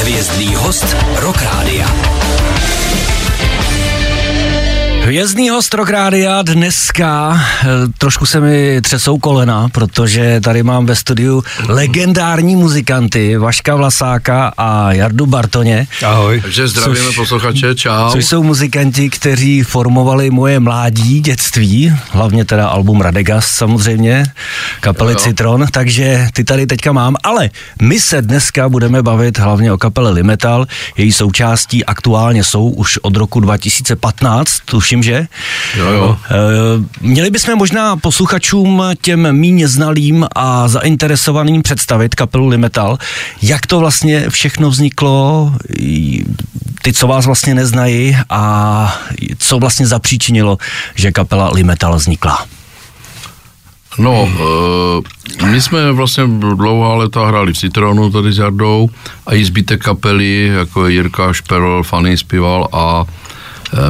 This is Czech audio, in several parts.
Hvězdný host Rock Rádia. Hvězdný host Rock Rádia dneska, eh, trošku se mi třesou kolena, protože tady mám ve studiu legendární muzikanty Vaška Vlasáka a Jardu Bartoně. Ahoj. Takže zdravíme což, posluchače, čau. Což jsou muzikanti, kteří formovali moje mládí, dětství, hlavně teda album Radegast samozřejmě, kapely jo, jo. Citron, takže ty tady teďka mám, ale my se dneska budeme bavit hlavně o kapele Limetal, její součástí aktuálně jsou už od roku 2015, tuším tuším, že? Jo, jo. Eh, měli bychom možná posluchačům těm míně znalým a zainteresovaným představit kapelu Limetal, jak to vlastně všechno vzniklo, ty, co vás vlastně neznají a co vlastně zapříčinilo, že kapela Limetal vznikla. No, uh, my jsme vlastně dlouhá leta hráli v Citronu tady s Jardou a i zbytek kapely, jako Jirka Šperl, Fanny zpíval a Eh,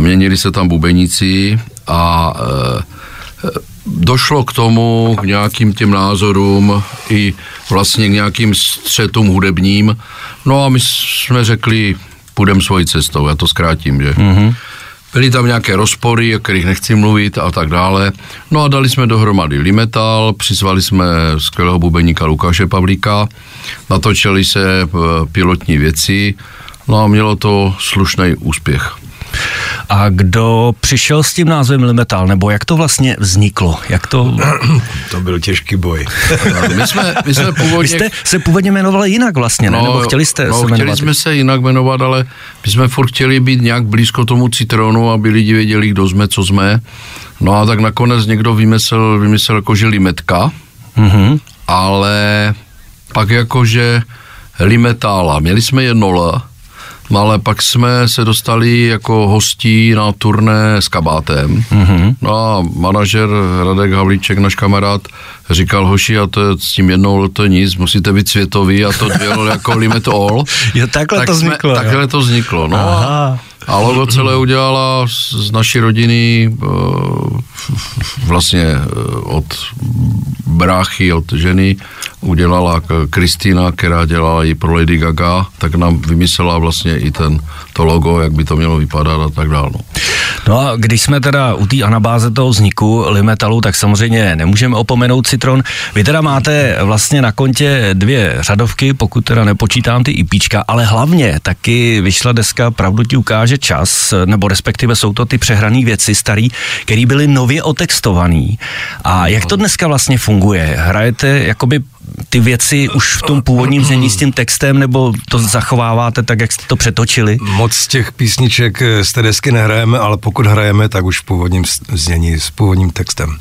měnili se tam bubeníci a eh, došlo k tomu, k nějakým těm názorům i vlastně k nějakým střetům hudebním. No a my jsme řekli, půjdeme svojí cestou, já to zkrátím, že? Mm-hmm. Byly tam nějaké rozpory, o kterých nechci mluvit a tak dále. No a dali jsme dohromady Limetal, přizvali jsme skvělého bubeníka Lukáše Pavlíka, natočili se eh, pilotní věci, no a mělo to slušný úspěch. A kdo přišel s tím názvem Limetal, nebo jak to vlastně vzniklo? Jak to... to byl těžký boj. my jsme, my jsme původně... Vy jste se původně jmenovali jinak vlastně, ne? No, nebo chtěli jste no, se jmenovat? chtěli jsme se jinak jmenovat, ale my jsme furt chtěli být nějak blízko tomu citronu, aby lidi věděli, kdo jsme, co jsme. No a tak nakonec někdo vymyslel, vymyslel jako, že limetka, mm-hmm. ale pak jakože limetála. Měli jsme jedno L, ale pak jsme se dostali jako hostí na turné s kabátem. Mm-hmm. No a manažer Radek Havlíček, náš kamarád, říkal, hoši, a to je s tím jednou to nic, musíte být světový a to dělal jako limit all. Jo, takhle tak to vzniklo. Jsme, takhle to vzniklo, no. Aha. A logo celé udělala z naší rodiny eh, vlastně eh, od bráchy, od ženy udělala Kristýna, která dělala i pro Lady Gaga, tak nám vymyslela vlastně i ten, to logo, jak by to mělo vypadat a tak dále. No. No a když jsme teda u té anabáze toho vzniku Limetalu, tak samozřejmě nemůžeme opomenout Citron. Vy teda máte vlastně na kontě dvě řadovky, pokud teda nepočítám ty IPčka, ale hlavně taky vyšla deska Pravdu ti ukáže čas, nebo respektive jsou to ty přehrané věci starý, které byly nově otextované. A jak to dneska vlastně funguje? Hrajete jakoby ty věci už v tom původním znění s tím textem, nebo to zachováváte tak, jak jste to přetočili? Moc těch písniček z té desky nehrajeme, ale pokud hrajeme, tak už v původním znění s původním textem.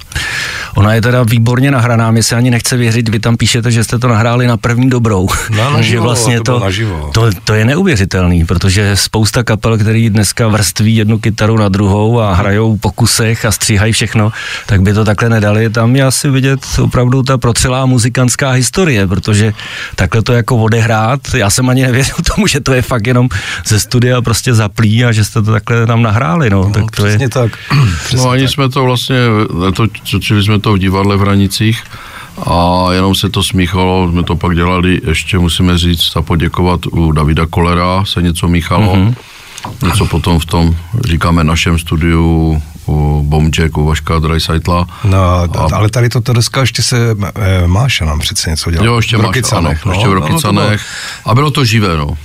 Ona je teda výborně nahraná, mi se ani nechce věřit, vy tam píšete, že jste to nahráli na první dobrou. Na že vlastně to, to, to, to, je neuvěřitelný, protože spousta kapel, který dneska vrství jednu kytaru na druhou a hrajou po kusech a stříhají všechno, tak by to takhle nedali. Tam je asi vidět opravdu ta procilá muzikantská historie, protože takhle to jako odehrát, já jsem ani nevěřil tomu, že to je fakt jenom ze studia prostě zaplí a že jste to takhle tam nahráli, no. no tak to přesně je... tak. Přesně no ani tak. jsme to vlastně, to, točili jsme to v divadle v Hranicích a jenom se to smíchalo, jsme to pak dělali, ještě musíme říct a poděkovat u Davida Kolera se něco míchalo, mm-hmm. něco potom v tom, říkáme, našem studiu u Bomček, u Vaška Dreisaitla. No, a, ale tady toto dneska ještě se e, Máša nám přece něco dělal. Jo, ještě Máš, ano, no, ještě v Rokycanech. No, no, a bylo to živé, no.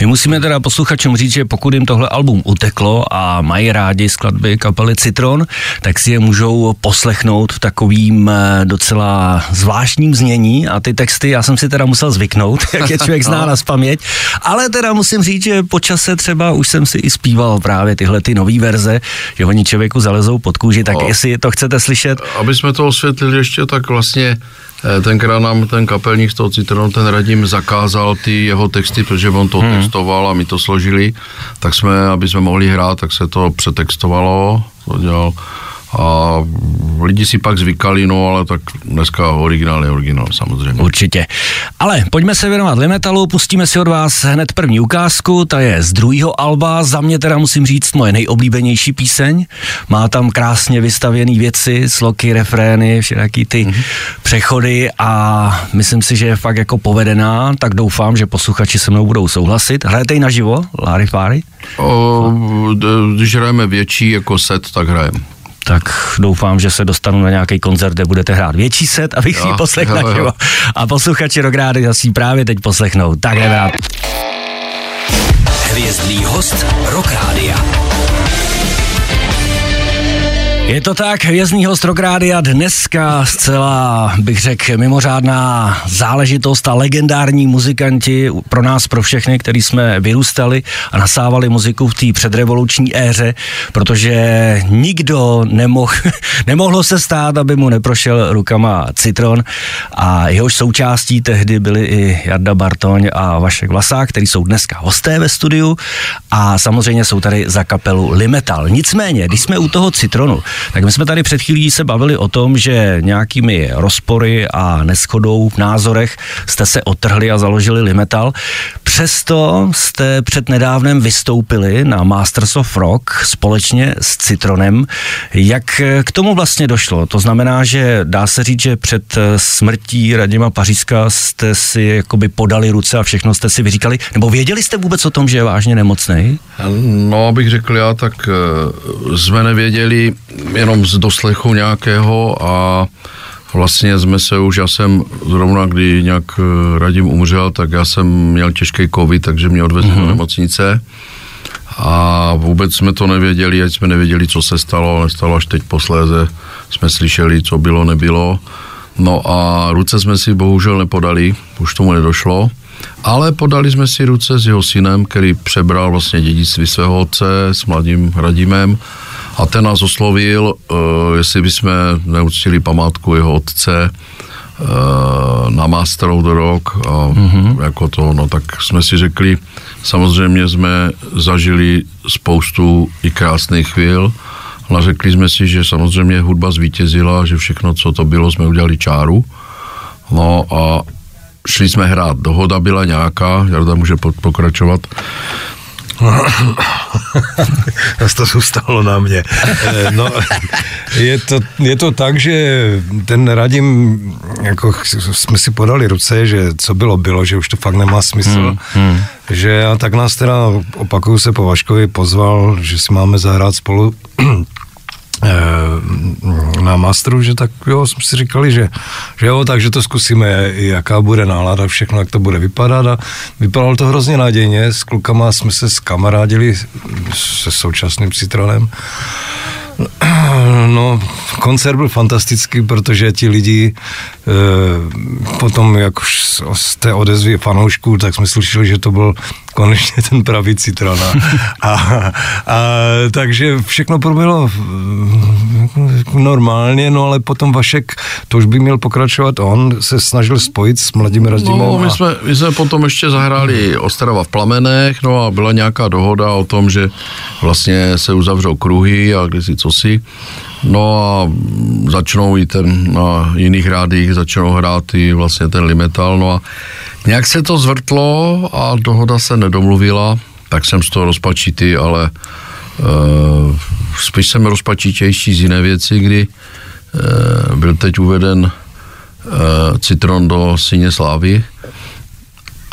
My musíme teda posluchačům říct, že pokud jim tohle album uteklo a mají rádi skladby kapely Citron, tak si je můžou poslechnout v takovým eh, docela zvláštním znění a ty texty já jsem si teda musel zvyknout, jak je člověk zná na spaměť, ale teda musím říct, že po čase třeba už jsem si i zpíval právě tyhle ty nové verze, že oni člověku zalezou pod kůži, tak no. jestli to chcete slyšet. Aby jsme to osvětlili ještě, tak vlastně tenkrát nám ten kapelník z toho Citronu, ten Radim, zakázal ty jeho texty, protože on to hmm. textoval a my to složili, tak jsme, aby jsme mohli hrát, tak se to přetextovalo, to dělal a lidi si pak zvykali, no ale tak dneska originál je originál samozřejmě. Určitě. Ale pojďme se věnovat Limetalu, pustíme si od vás hned první ukázku, ta je z druhého alba, za mě teda musím říct moje nejoblíbenější píseň. Má tam krásně vystavěné věci, sloky, refrény, všechny ty mm-hmm. přechody a myslím si, že je fakt jako povedená, tak doufám, že posluchači se mnou budou souhlasit. Hrajete ji naživo, Láry Fáry? O, když hrajeme větší jako set, tak hrajeme tak doufám, že se dostanu na nějaký koncert, kde budete hrát větší set, abych jo, si ji poslechl A posluchači Rokrády asi právě teď poslechnou. Tak jdeme Hvězdný host Rokrádia. Je to tak, vězný host Rokrádia dneska zcela, bych řekl, mimořádná záležitost a legendární muzikanti pro nás, pro všechny, který jsme vyrůstali a nasávali muziku v té předrevoluční éře, protože nikdo nemohl, nemohlo se stát, aby mu neprošel rukama Citron a jehož součástí tehdy byli i Jarda Bartoň a Vašek Vlasák, který jsou dneska hosté ve studiu a samozřejmě jsou tady za kapelu Limetal. Nicméně, když jsme u toho Citronu, tak my jsme tady před chvílí se bavili o tom, že nějakými rozpory a neschodou v názorech jste se otrhli a založili Limetal. Přesto jste před nedávnem vystoupili na Masters of Rock společně s Citronem. Jak k tomu vlastně došlo? To znamená, že dá se říct, že před smrtí Radima Pařízka jste si jakoby podali ruce a všechno jste si vyříkali, nebo věděli jste vůbec o tom, že je vážně nemocný? No, abych řekl já, tak eh, jsme nevěděli, jenom z doslechu nějakého a vlastně jsme se už, já jsem zrovna, kdy nějak eh, Radim umřel, tak já jsem měl těžký covid, takže mě odvezli mm-hmm. do mhm. nemocnice a vůbec jsme to nevěděli, ať jsme nevěděli, co se stalo, ale stalo až teď posléze jsme slyšeli, co bylo, nebylo. No a ruce jsme si bohužel nepodali, už tomu nedošlo, ale podali jsme si ruce s jeho synem, který přebral vlastně dědictví svého otce s mladým Radimem a ten nás oslovil, uh, jestli bychom neuctili památku jeho otce uh, na Master of the Rock a mm-hmm. jako to, no tak jsme si řekli, samozřejmě jsme zažili spoustu i krásných chvíl, ale řekli jsme si, že samozřejmě hudba zvítězila, že všechno, co to bylo, jsme udělali čáru. No a šli jsme hrát. Dohoda byla nějaká, Jarda může pokračovat. Zase to zůstalo na mě. Eh, no, je, to, je to tak, že ten Radim, jako jsme si podali ruce, že co bylo, bylo, že už to fakt nemá smysl. Hmm, hmm. Že a tak nás teda, opakuju se po Vaškovi, pozval, že si máme zahrát spolu na masteru, že tak jo, jsme si říkali, že, že jo, takže to zkusíme, jaká bude nálada, všechno, jak to bude vypadat. A vypadalo to hrozně nadějně, s klukama jsme se skamarádili se současným Citronem No, koncert byl fantastický, protože ti lidi e, potom, jak už z té odezvy fanoušků, tak jsme slyšeli, že to byl konečně ten pravý citrona. A, a takže všechno proběhlo normálně, no ale potom Vašek, to už by měl pokračovat, on se snažil spojit s mladým Radimem. No, my jsme, my jsme potom ještě zahráli Ostrava v plamenech, no a byla nějaká dohoda o tom, že vlastně se uzavřou kruhy a když si co si. No a začnou i ten, na jiných rádích začnou hrát i vlastně ten Limetal, no a nějak se to zvrtlo a dohoda se nedomluvila, tak jsem z toho rozpačitý, ale uh, spíš jsem rozpačitější z jiné věci, kdy uh, byl teď uveden uh, Citron do Syně Slávy.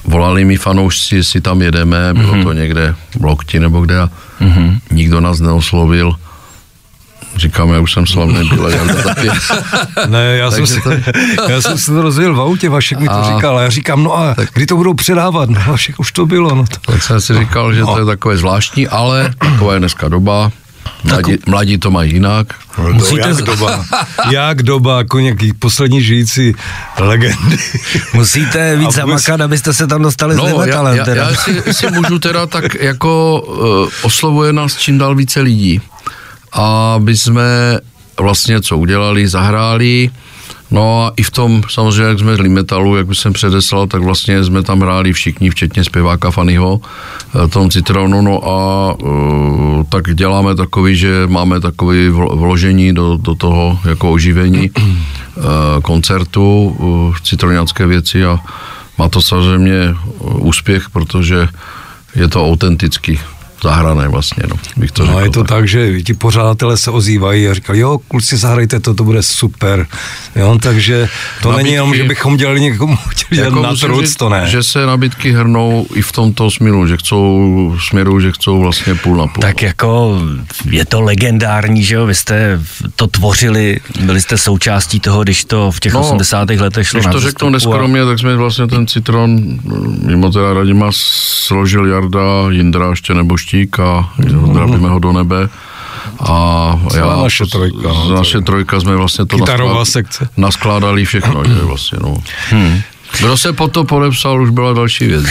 Volali mi fanoušci, jestli tam jedeme, bylo mm-hmm. to někde v Lokti nebo kde a mm-hmm. nikdo nás neoslovil Říkám, já už jsem slavný byl, já taky. Ne, já jsem, si, to... já jsem se to rozvěl v autě, Vašek mi to a... říkal, a já říkám, no a tak... kdy to budou předávat? No Vašek, už to bylo. No to... Tak jsem si říkal, že no. to je takové zvláštní, ale taková je dneska doba, Mladí, mladí to mají jinak. No, Musíte... jak doba, jak doba, jako nějaký poslední žijící legendy. Musíte víc vůbec... zamakat, abyste se tam dostali no, s já, já, já si, si můžu teda tak jako uh, oslovuje nás čím dál více lidí aby jsme vlastně co udělali, zahráli, No a i v tom, samozřejmě, jak jsme z metalu, jak bych jsem předeslal, tak vlastně jsme tam hráli všichni, včetně zpěváka Fannyho, eh, tom Citronu, no a uh, tak děláme takový, že máme takový vložení do, do toho jako oživení uh, koncertu, uh, citronianské věci. A má to samozřejmě úspěch, protože je to autentický zahrané vlastně, no, bych to no, řekl. je to tak. tak, že ti pořadatelé se ozývají a říkají, jo, kluci, zahrajte to, to bude super. Jo, takže to nabídky, není jenom, že bychom dělali někomu chtěli jako na truc, to ne. Že se nabídky hrnou i v tomto směru, že chcou směru, že chcou vlastně půl na půl. Tak jako je to legendární, že jo, vy jste to tvořili, byli jste součástí toho, když to v těch no, 80. letech šlo Když to řeknu neskromně, a... tak jsme vlastně ten citron, mimo teda Radima, složil Jarda, Jindra ještě nebo Štík a zdravíme ho do nebe. A já, naše trojka. No, naše trojka jsme vlastně to naskládali, sekce. naskládali všechno, že vlastně, no. Hmm. Kdo se po to podepsal, už byla další věc.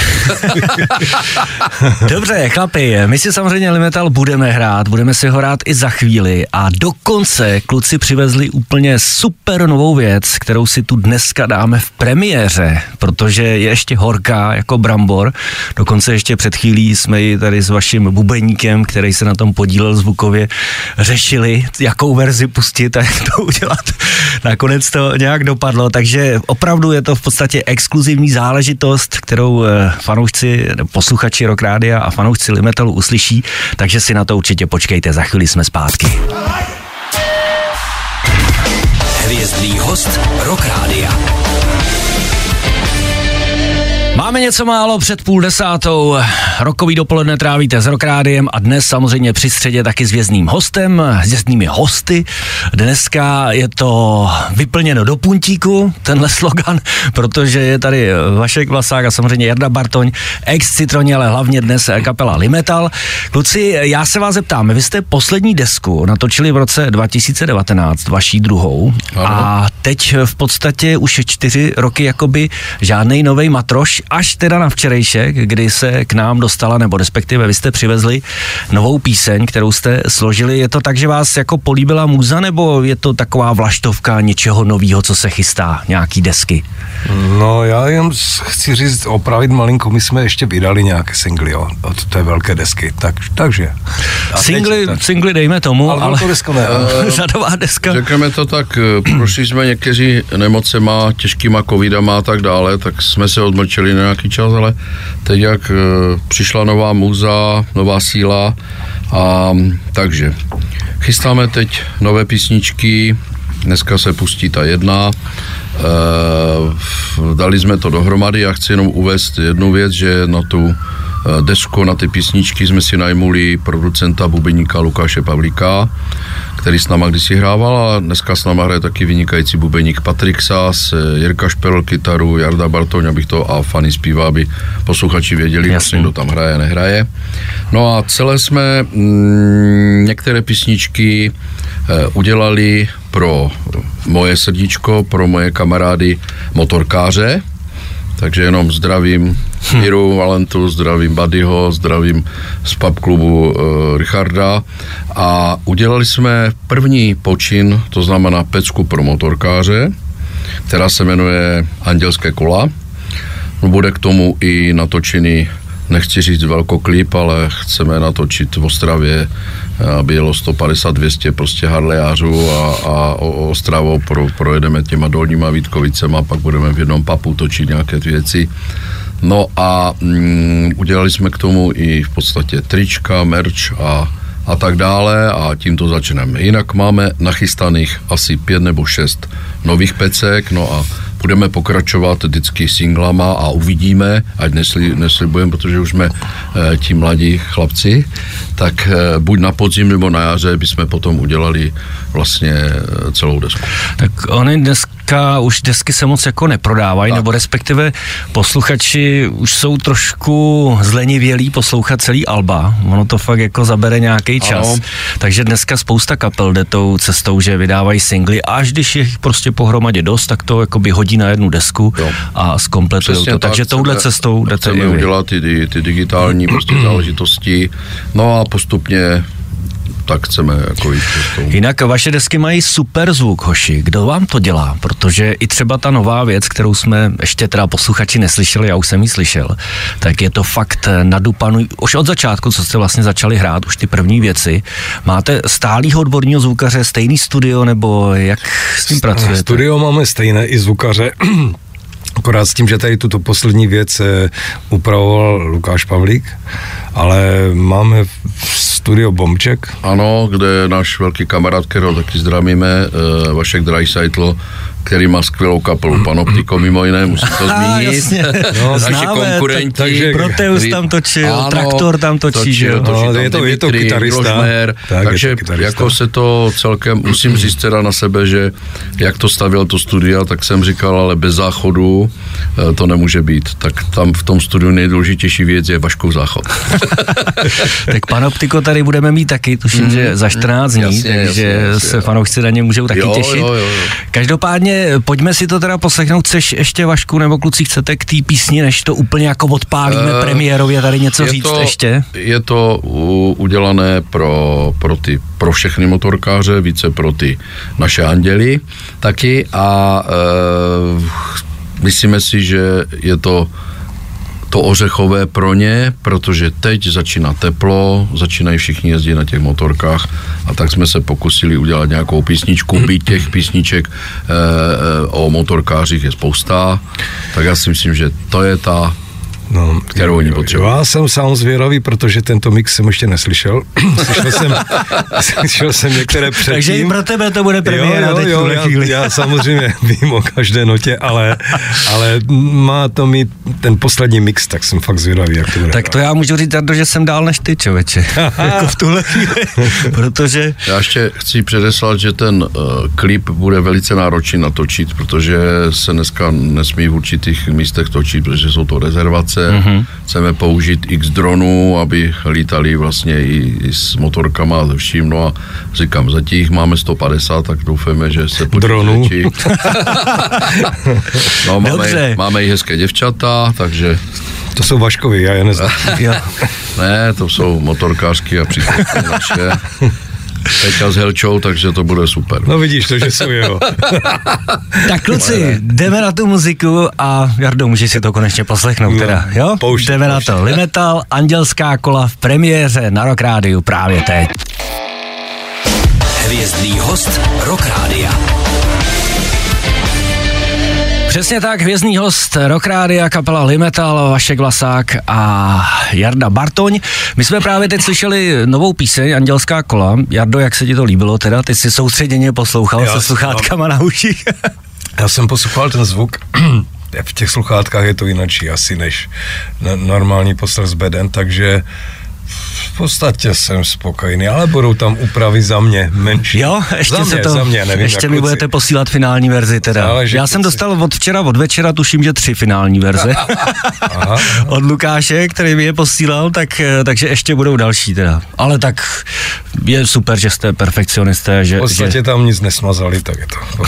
Dobře, chlapi, my si samozřejmě Limetal budeme hrát, budeme si ho hrát i za chvíli a dokonce kluci přivezli úplně super novou věc, kterou si tu dneska dáme v premiéře, protože je ještě horká jako brambor. Dokonce ještě před chvílí jsme ji tady s vaším bubeníkem, který se na tom podílel zvukově, řešili, jakou verzi pustit a jak to udělat. Nakonec to nějak dopadlo, takže opravdu je to v podstatě exkluzivní záležitost, kterou eh, fanoušci, posluchači Rock Rádia a fanoušci Limetalu uslyší, takže si na to určitě počkejte, za chvíli jsme zpátky. Hvězdný host Rock Rádia. Máme něco málo před půl desátou. Rokový dopoledne trávíte s Rokrádiem a dnes samozřejmě při středě taky s vězným hostem, s věznými hosty. Dneska je to vyplněno do puntíku, tenhle slogan, protože je tady Vašek Vlasák a samozřejmě Jarda Bartoň, ex Citroni, ale hlavně dnes kapela Limetal. Kluci, já se vás zeptám, vy jste poslední desku natočili v roce 2019, vaší druhou, ano. a teď v podstatě už čtyři roky jakoby žádný nový matroš až teda na včerejšek, kdy se k nám dostala, nebo respektive vy jste přivezli novou píseň, kterou jste složili. Je to tak, že vás jako políbila muza, nebo je to taková vlaštovka něčeho nového, co se chystá, nějaký desky? No já jen chci říct, opravit malinko, my jsme ještě vydali nějaké singly jo, od té velké desky, tak, takže. singly, teď, singly dejme tomu, ale, ale desko ne, řadová deska. Řekneme to tak, eh, prošli jsme někteří nemocema, těžkýma covidama a tak dále, tak jsme se odmlčeli na nějaký čas, ale teď jak e, přišla nová muza, nová síla a takže chystáme teď nové písničky, dneska se pustí ta jedna, e, dali jsme to dohromady. A chci jenom uvést jednu věc, že na tu Eh, desku na ty písničky jsme si najmuli producenta bubeníka Lukáše Pavlíka, který s náma kdysi hrával a dneska s náma hraje taky vynikající bubeník Patrik Sás, eh, Jirka Šperl kytaru, Jarda Bartoň, abych to a fany zpívá, aby posluchači věděli, vlastně, kdo tam hraje, nehraje. No a celé jsme mm, některé písničky e, udělali pro moje srdíčko, pro moje kamarády motorkáře, takže jenom zdravím hm. Miru Valentu, zdravím Buddyho, zdravím z pub klubu e, Richarda a udělali jsme první počin, to znamená pecku pro motorkáře, která se jmenuje Andělské kola. Bude k tomu i natočený nechci říct velkoklip, ale chceme natočit v Ostravě, aby jelo 150-200 prostě harlejářů a, a o, Ostravo pro, projedeme těma dolníma Vítkovicema, pak budeme v jednom papu točit nějaké ty věci. No a mm, udělali jsme k tomu i v podstatě trička, merch a, a tak dále a tím to začneme. Jinak máme nachystaných asi pět nebo šest nových pecek, no a budeme pokračovat vždycky singlama a uvidíme, ať nesli, neslibujeme, protože už jsme e, ti mladí chlapci, tak e, buď na podzim nebo na jaře bychom potom udělali vlastně e, celou desku. Tak oni dneska už desky se moc jako neprodávají, tak. nebo respektive posluchači už jsou trošku zlenivělí poslouchat celý alba. Ono to fakt jako zabere nějaký čas. Ano. Takže dneska spousta kapel jde tou cestou, že vydávají singly a až když je prostě pohromadě dost, tak to jako by hodí na jednu desku jo. a zkompletují to. Takže chceme, touhle cestou jdete chceme udělat ty, ty digitální prostě záležitosti. No a postupně tak chceme jako jít cestou. Jinak vaše desky mají super zvuk, hoši. Kdo vám to dělá? Protože i třeba ta nová věc, kterou jsme ještě teda posluchači neslyšeli, já už jsem ji slyšel, tak je to fakt nadupaný. Už od začátku, co jste vlastně začali hrát, už ty první věci. Máte stálýho odborního zvukaře, stejný studio, nebo jak s tím pracujete? Studio máme stejné i zvukaře. Akorát s tím, že tady tuto poslední věc eh, upravoval Lukáš Pavlík, ale máme studio Bomček. Ano, kde náš velký kamarád, kterého taky zdravíme, eh, Vašek Dreisaitl, který má skvělou kapelu Panoptiko, mimo jiné, musím to zmínit. jasně. No, naši Známe, konkurenti. takže- Proteus který- tam točil, Ano, Traktor tam točí, že jo? točí No, tam je to- je to kytarista. Tak, je to takže kytarista. jako se to celkem, musím říct teda na sebe, že jak to stavěl to studia, tak jsem říkal, ale bez záchodu eh, to nemůže být. Tak tam v tom studiu nejdůležitější věc je Vaškov záchod. Tak Panoptiko tady budeme mít taky, tuším, že za 14 dní, Jasně, takže jasně, se fanoušci na ně můžou taky Jo, těšit. jo, jo, jo. Každopádně pojďme si to teda poslechnout. Chceš ještě Vašku nebo kluci chcete k té písni, než to úplně jako odpálíme Eh, premiérově tady něco říct to, ještě? Je to u, udělané pro, pro, ty, pro všechny motorkáře, více pro ty naše anděly taky a e, myslíme si, že je to to ořechové pro ně, protože teď začíná teplo, začínají všichni jezdit na těch motorkách a tak jsme se pokusili udělat nějakou písničku, byť těch písniček e, o motorkářích je spousta, tak já si myslím, že to je ta No, Kterou oni potřebují. Já jsem sám zvědavý, protože tento mix jsem ještě neslyšel. slyšel, jsem, slyšel jsem některé předtím. Takže i pro tebe to bude premiéra teď v tuhle já, chvíli. já samozřejmě vím o každé notě, ale, ale má to mít ten poslední mix, tak jsem fakt zvědavý, jak to bude. Tak to já můžu říct, že jsem dál než ty, čověče. jako v tuhle chvíli. Protože Já ještě chci předeslat, že ten uh, klip bude velice náročný natočit, protože se dneska nesmí v určitých místech točit, protože jsou to rezervace. Mm-hmm. Chceme použít x dronů, aby lítali vlastně i, i s motorkama a vším. No a říkám, zatím jich máme 150, tak doufáme, že se Dronů. no, máme, Dobře. máme i hezké děvčata, takže To jsou Vaškovi, já je neznám. ne, to jsou motorkářky a přítelkyně naše. Teďka s Helčou, takže to bude super. No vidíš to, že jsou jeho. Tak kluci, jdeme na tu muziku a Jardo, můžeš si to konečně poslechnout No, teda, jo? pouštěj, jdeme pouštěj. na to. Limetal, Andělská kola v premiéře na Rock Rádiu právě teď. Hvězdný host Rock Rádia. Přesně tak, hvězdný host Rock Rádia, kapela Limetal, Vašek Vlasák a Jarda Bartoň. My jsme právě teď slyšeli novou píseň Andělská kola. Jardo, jak se ti to líbilo teda? Ty jsi soustředěně poslouchal Já se sluchátkama na uších. Já jsem poslouchal ten zvuk, v těch sluchátkách je to jinačí asi než normální poslech z beden, takže v podstatě jsem spokojený, ale budou tam úpravy za mě menší. Jo, ještě za se mě, to, za mě, nevím, ještě mi budete posílat finální verzi teda. Záleží, Já jsem dostal od včera, od večera, tuším, že tři finální verze Aha. od Lukáše, který mi je posílal, tak, eh, takže ještě budou další teda. Ale tak je super, že jste perfekcionisté, že, V podstatě že tam nic nesmazali, tak je to.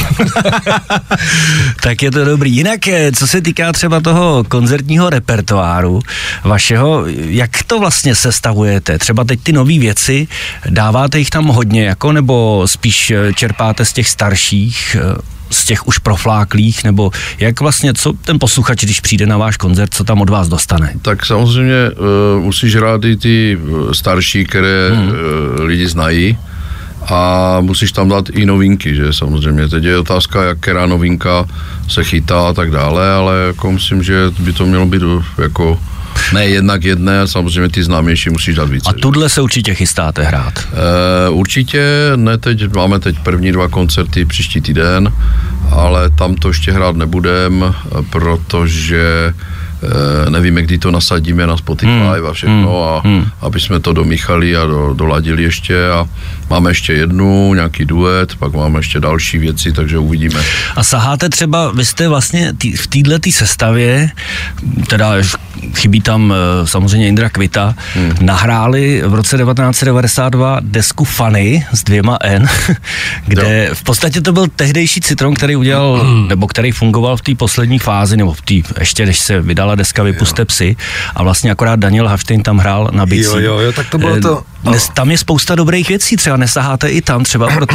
tak je to dobrý. Jinak, eh, co se týká třeba toho koncertního repertoáru vašeho, jak to vlastně sestavujete? Třeba teď ty nové věci, dáváte jich tam hodně, jako, nebo spíš eh, čerpáte z těch starších, eh, z těch už profláklých, nebo jak vlastně, co ten posluchač, když přijde na váš koncert, co tam od vás dostane? Tak samozřejmě uh, musíš hrát i ty starší, které hmm. uh, lidi znají a musíš tam dát i novinky, že samozřejmě. Teď je otázka, jak která novinka se chytá a tak dále, ale jako myslím, že by to mělo být jako ne jednak jedné, samozřejmě ty známější musíš dát více. A že? tudle se určitě chystáte hrát. Eh, určitě ne teď, máme teď první dva koncerty příští týden, ale tam to ještě hrát nebudem, eh, protože nevíme, kdy to nasadíme na Spotify Hmm, a všechno, a aby jsme to domíchali a do, doladili ještě a máme ještě jednu, nějaký duet, pak máme ještě další věci, takže uvidíme. A saháte třeba, vy jste vlastně tý, v této sestavě, teda chybí tam eh, samozřejmě Indra Kvita, hmm. nahráli v roce 1992 desku Funny s dvěma N, kde v podstatě to byl tehdejší Citron, který udělal, nebo který fungoval v té poslední fázi, nebo v té, ještě než se vydala vydála deska Vypuste psy. A vlastně akorát Daniel Havštejn tam hrál na bicí. Jo, jo, jo, tak to bylo Eh, to- Dnes, tam je spousta dobrých věcí, třeba nesaháte i tam třeba pro ty...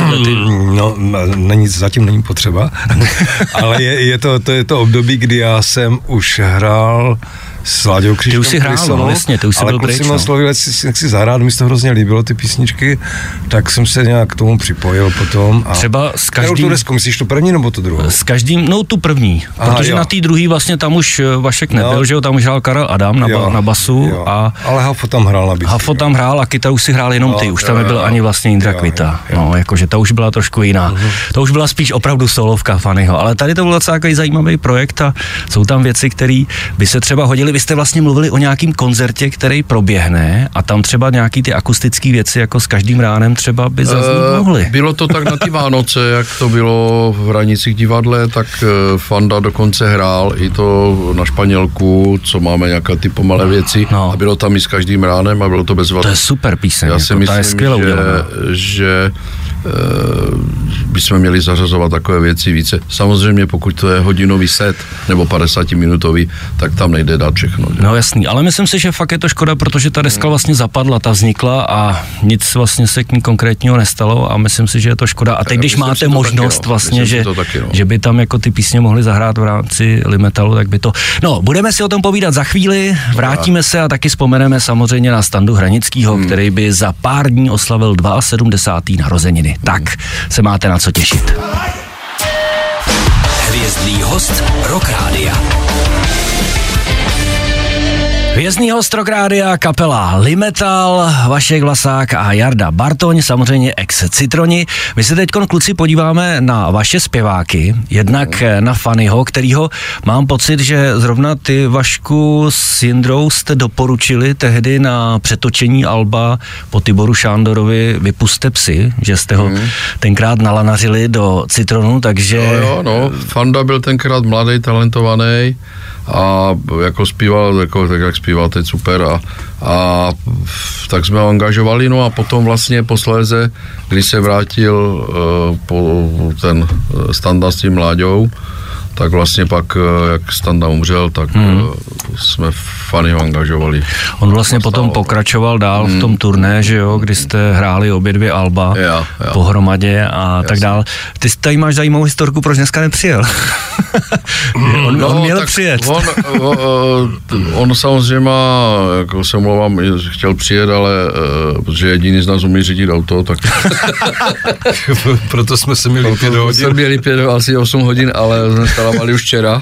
No, n- není, zatím není potřeba, ale je, je to, to, je to období, kdy já jsem už hrál s Láďou Křiškem už jsi hrál, no, jasně, ty už ale byl pryč, mě no. oslovili, jestli si nechci zahrát, mi se to hrozně líbilo, ty písničky, tak jsem se nějak k tomu připojil potom. A Třeba s Kterou každým- tu desku, myslíš tu první nebo tu druhou? S každým, no tu první, Aha, protože jo. na té druhé vlastně tam už eh, Vašek nebyl, No. že jo, tam už hrál Karel Adam na, ba, na basu jo. a Ale Hafo tam hrál na bicí. Hafo tam hrál a kytaru si hrál jenom ty, No, už tam jo, nebyl jo. ani vlastně Indra Jo, Kvita, jo, jo. no, jakože ta už byla trošku jiná. Mhm. To už byla spíš opravdu solovka Fannyho, ale tady to byl docela takový zajímavý projekt a jsou tam věci, které by se třeba hodily. Vy jste vlastně mluvili o nějakým koncertě, který proběhne a tam třeba nějaký ty akustické věci, jako s každým ránem třeba by zaznít mohly. Bylo to tak na ty Vánoce, jak to bylo v Hranicích divadle, tak eh, Fanda dokonce hrál i to na Španělku, co máme nějaké ty pomalé věci No. a bylo tam i s každým ránem a bylo to bez To je super píseň, Já jako, si myslím, je skvěle že, že e, bychom měli zařazovat takové věci více. Samozřejmě, pokud to je hodinový set nebo 50-minutový, tak tam nejde dát všechno. že? No jasný, ale myslím si, že fakt je to škoda, protože ta deska vlastně zapadla, ta vznikla a nic vlastně se k ní konkrétního nestalo a myslím si, že je to škoda. A teď, když myslím máte možnost taky, no. vlastně, Myslím že, taky, no. že by tam jako ty písně mohly zahrát v rámci Limetalu, tak by to... No, budeme si o tom povídat za chvíli, vrátíme se a taky vzpomeneme samozřejmě na Standu Hranickýho, Hmm. který by za pár dní oslavil 72. narozeniny. Tak se máte na co těšit. Hvězdný host Rock Rádia. Hvězdný host Rock Rádia, kapela Limetal, Vašek Vlasák a Jarda Bartoň, samozřejmě ex Citroni. My se teď kluci podíváme na vaše zpěváky, jednak na Fannyho, kterýho mám pocit, že zrovna ty Vašku s Jindrou jste doporučili tehdy na přetočení Alba po Tiboru Šándorovi Vypuste psy, že jste ho tenkrát nalanařili do Citronu, takže... Jo, jo, no, Fanda byl tenkrát mladý, talentovaný a jako zpíval, jako, tak jak zpíval teď super a, a tak jsme ho angažovali, no a potom vlastně posléze, když se vrátil uh, po ten eh, Standa s tím Mláďou, tak vlastně pak, eh, jak Standa umřel, tak hmm. jsme Fanny angažovali. On vlastně potom pokračoval dál v tom turné, že jo, kdy jste hráli obě dvě alba Jo, jo. pohromadě a tak dál. Ty tady máš zajímavou historku, proč dneska nepřijel. on, on měl tak přijet. On, o, o, on samozřejmě má, jako se mluvám, chtěl přijet, ale protože jediný z nás umí řídit auto, tak Proto jsme se měli pět jsme hodin. měli pět, asi 8 hodin, ale jsme starávali už včera.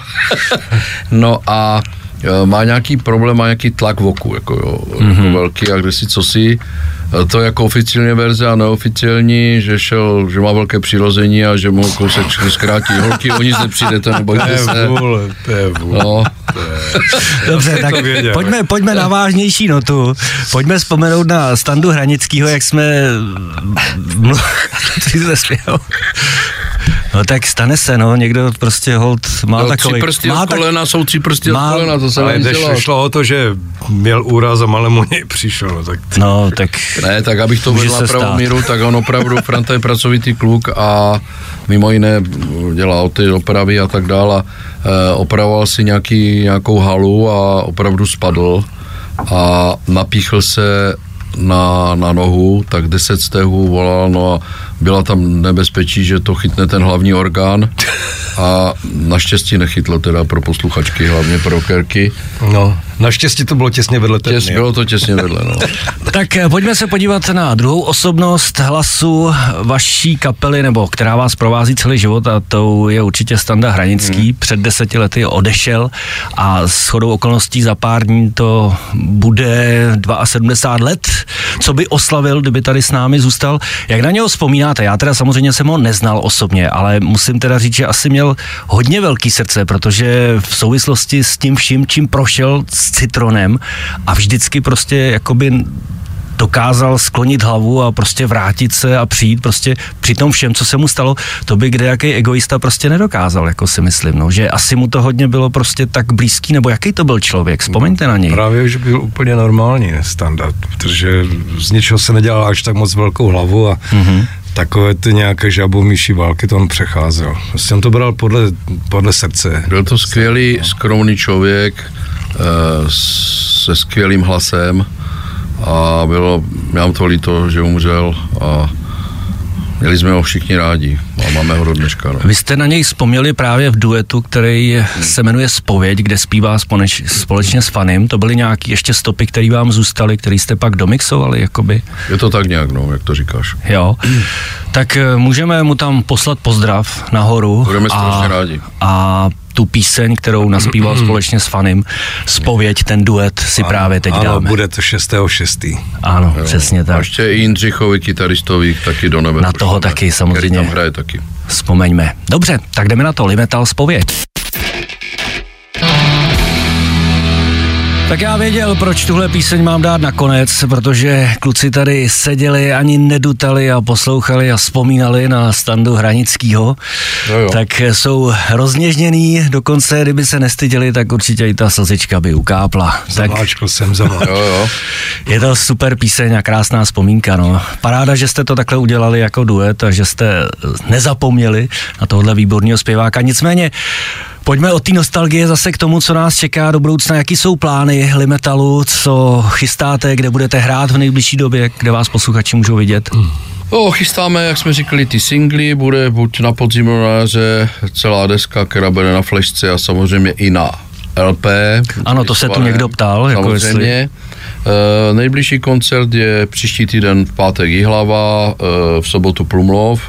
no a e, má nějaký problém, má nějaký tlak v oku, jako, jo, mm-hmm. Mhm. jako velký a kde si co si. E, To je jako oficiální verze a neoficiální, že šel, že má velké přirození a že mu kousek zkrátí. Holky, o nic nepřijdete, To nebojte je se. vůle, to je vůle. No, Dobře, to tak věděl. pojďme, pojďme na vážnější notu. Pojďme vzpomenout na Standu Hranickýho, jak jsme... Ty jsi. No tak stane se, no, někdo prostě hold má no takový... tři prsty má od kolena jsou tři prsty má- od kolena, to se Ale dělat. šlo o to, že měl úraz a malému něj přišel. No, tak No, tak... Ne, tak abych to vedl na se pravou stát. míru, tak on opravdu, Franta je pracovitý kluk a mimo jiné dělá ty opravy a tak dále. a, E, opravoval si nějaký, nějakou halu a opravdu spadl a napíchl se na, na nohu, tak 10 stehů volal, no a byla tam nebezpečí, že to chytne ten hlavní orgán a naštěstí nechytlo teda pro posluchačky, hlavně pro kerky. No, naštěstí to bylo těsně vedle té Těs, bylo to těsně vedle, no. Tak eh, pojďme se podívat na druhou osobnost hlasu vaší kapely, nebo která vás provází celý život a to je určitě Standa Hranický. Hmm. Před deseti lety odešel a s chodou okolností za pár dní to bude 72 let, co by oslavil, kdyby tady s námi zůstal. Jak na něho vzpomínáte? Já teda samozřejmě jsem ho neznal osobně, ale musím teda říct, že asi měl hodně velký srdce, protože v souvislosti s tím vším, čím prošel s Citronem a vždycky prostě jakoby dokázal sklonit hlavu a prostě vrátit se a přijít prostě při tom všem, co se mu stalo, to by kde jaký egoista prostě nedokázal, jako si myslím, no, že asi mu to hodně bylo prostě tak blízký, nebo jaký to byl člověk, vzpomeňte na něj. Právě, že byl úplně normální standard, protože z ničeho se nedělal až tak moc velkou hlavu a mm-hmm. takové ty nějaké žabomíší války to on přecházel. Prostě on to bral podle, podle srdce. Byl to skvělý, skromný člověk, se skvělým hlasem a bylo, mám to líto, že umřel a Měli jsme ho všichni rádi a máme ho do dneška. No. Vy jste na něj vzpomněli právě v duetu, který hmm. se jmenuje Spověď, kde zpívá společ, společně s Fanem. To byly nějaké ještě stopy, které vám zůstaly, které jste pak domixovali, jakoby? Je to tak nějak, no, jak to říkáš. Jo. Tak eh, můžeme mu tam poslat pozdrav nahoru. Budeme strašně rádi. A tu píseň, kterou naspíval společně s Fanem, Spověď, ten duet si ano, právě teď ano, dáme. bude to 6.6. Ano, jo. přesně tak. A ještě i Jindřichovi kytaristovi taky do nebe. Na toho taky samozřejmě. tam hraje taky. Vzpomeňme. Dobře, tak jdeme na to. Limetal Spověď. Tak já věděl, proč tuhle píseň mám dát nakonec, protože kluci tady seděli, ani nedutali a poslouchali a vzpomínali na standu Hranickýho. Jo, jo. Tak jsou rozněžněný, dokonce kdyby se nestyděli, tak určitě i ta slzička by ukápla. Zaváčkl jsem zaváčkl. Jo, jo. Je to super píseň a krásná vzpomínka. No. Paráda, že jste to takhle udělali jako duet a že jste nezapomněli na tohle výborného zpěváka. Nicméně Pojďme od té nostalgie zase k tomu, co nás čeká do budoucna. Jaký jsou plány Limetalu, co chystáte, kde budete hrát v nejbližší době, kde vás posluchači můžou vidět? No, chystáme, jak jsme říkali, ty singly, bude buď na podzim na celá deska, která bude na flešce a samozřejmě i na LP. Ano, to se tu někdo ptal. Jako samozřejmě. Jako jestli... uh, nejbližší koncert je příští týden v pátek Jihlava, uh, v sobotu Plumlov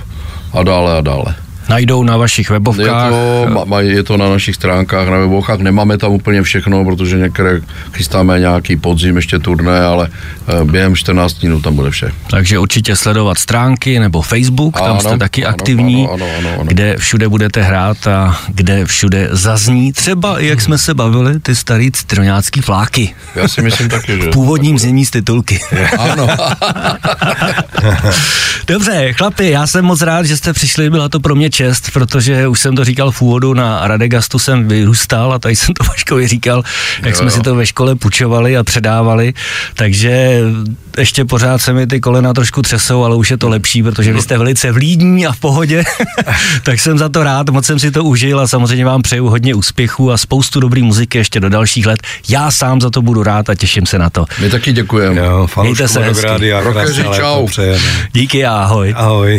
a dále a dále najdou na vašich webovkách. Je to, ma, je to na našich stránkách, na webovkách. Nemáme tam úplně všechno, protože některé chystáme nějaký podzim, ještě turné, ale eh, během 14 dní tam bude vše. Takže určitě sledovat stránky nebo Facebook, tam ano, jste taky ano, aktivní, ano, ano, ano, ano. kde všude budete hrát a kde všude zazní třeba, jak jsme se bavili, ty starý citroňácký fláky. Já si myslím taky, že. V původním znění z titulky. ano. Dobře, chlapi, já jsem moc rád, že jste přišli, byla to pro mě čest, protože už jsem to říkal v úvodu, na Radegastu jsem vyrůstal a tady jsem to Vaškovi říkal, jak jo, jsme jo. si to ve škole půjčovali a předávali, takže ještě pořád se mi ty kolena trošku třesou, ale už je to lepší, protože vy jste velice vlídní a v pohodě, tak jsem za to rád, moc jsem si to užil a samozřejmě vám přeju hodně úspěchů a spoustu dobrý muziky ještě do dalších let. Já sám za to budu rád a těším se na to. My taky děkujeme. Mějte se hezky. čau. Díky a ahoj. Ahoj.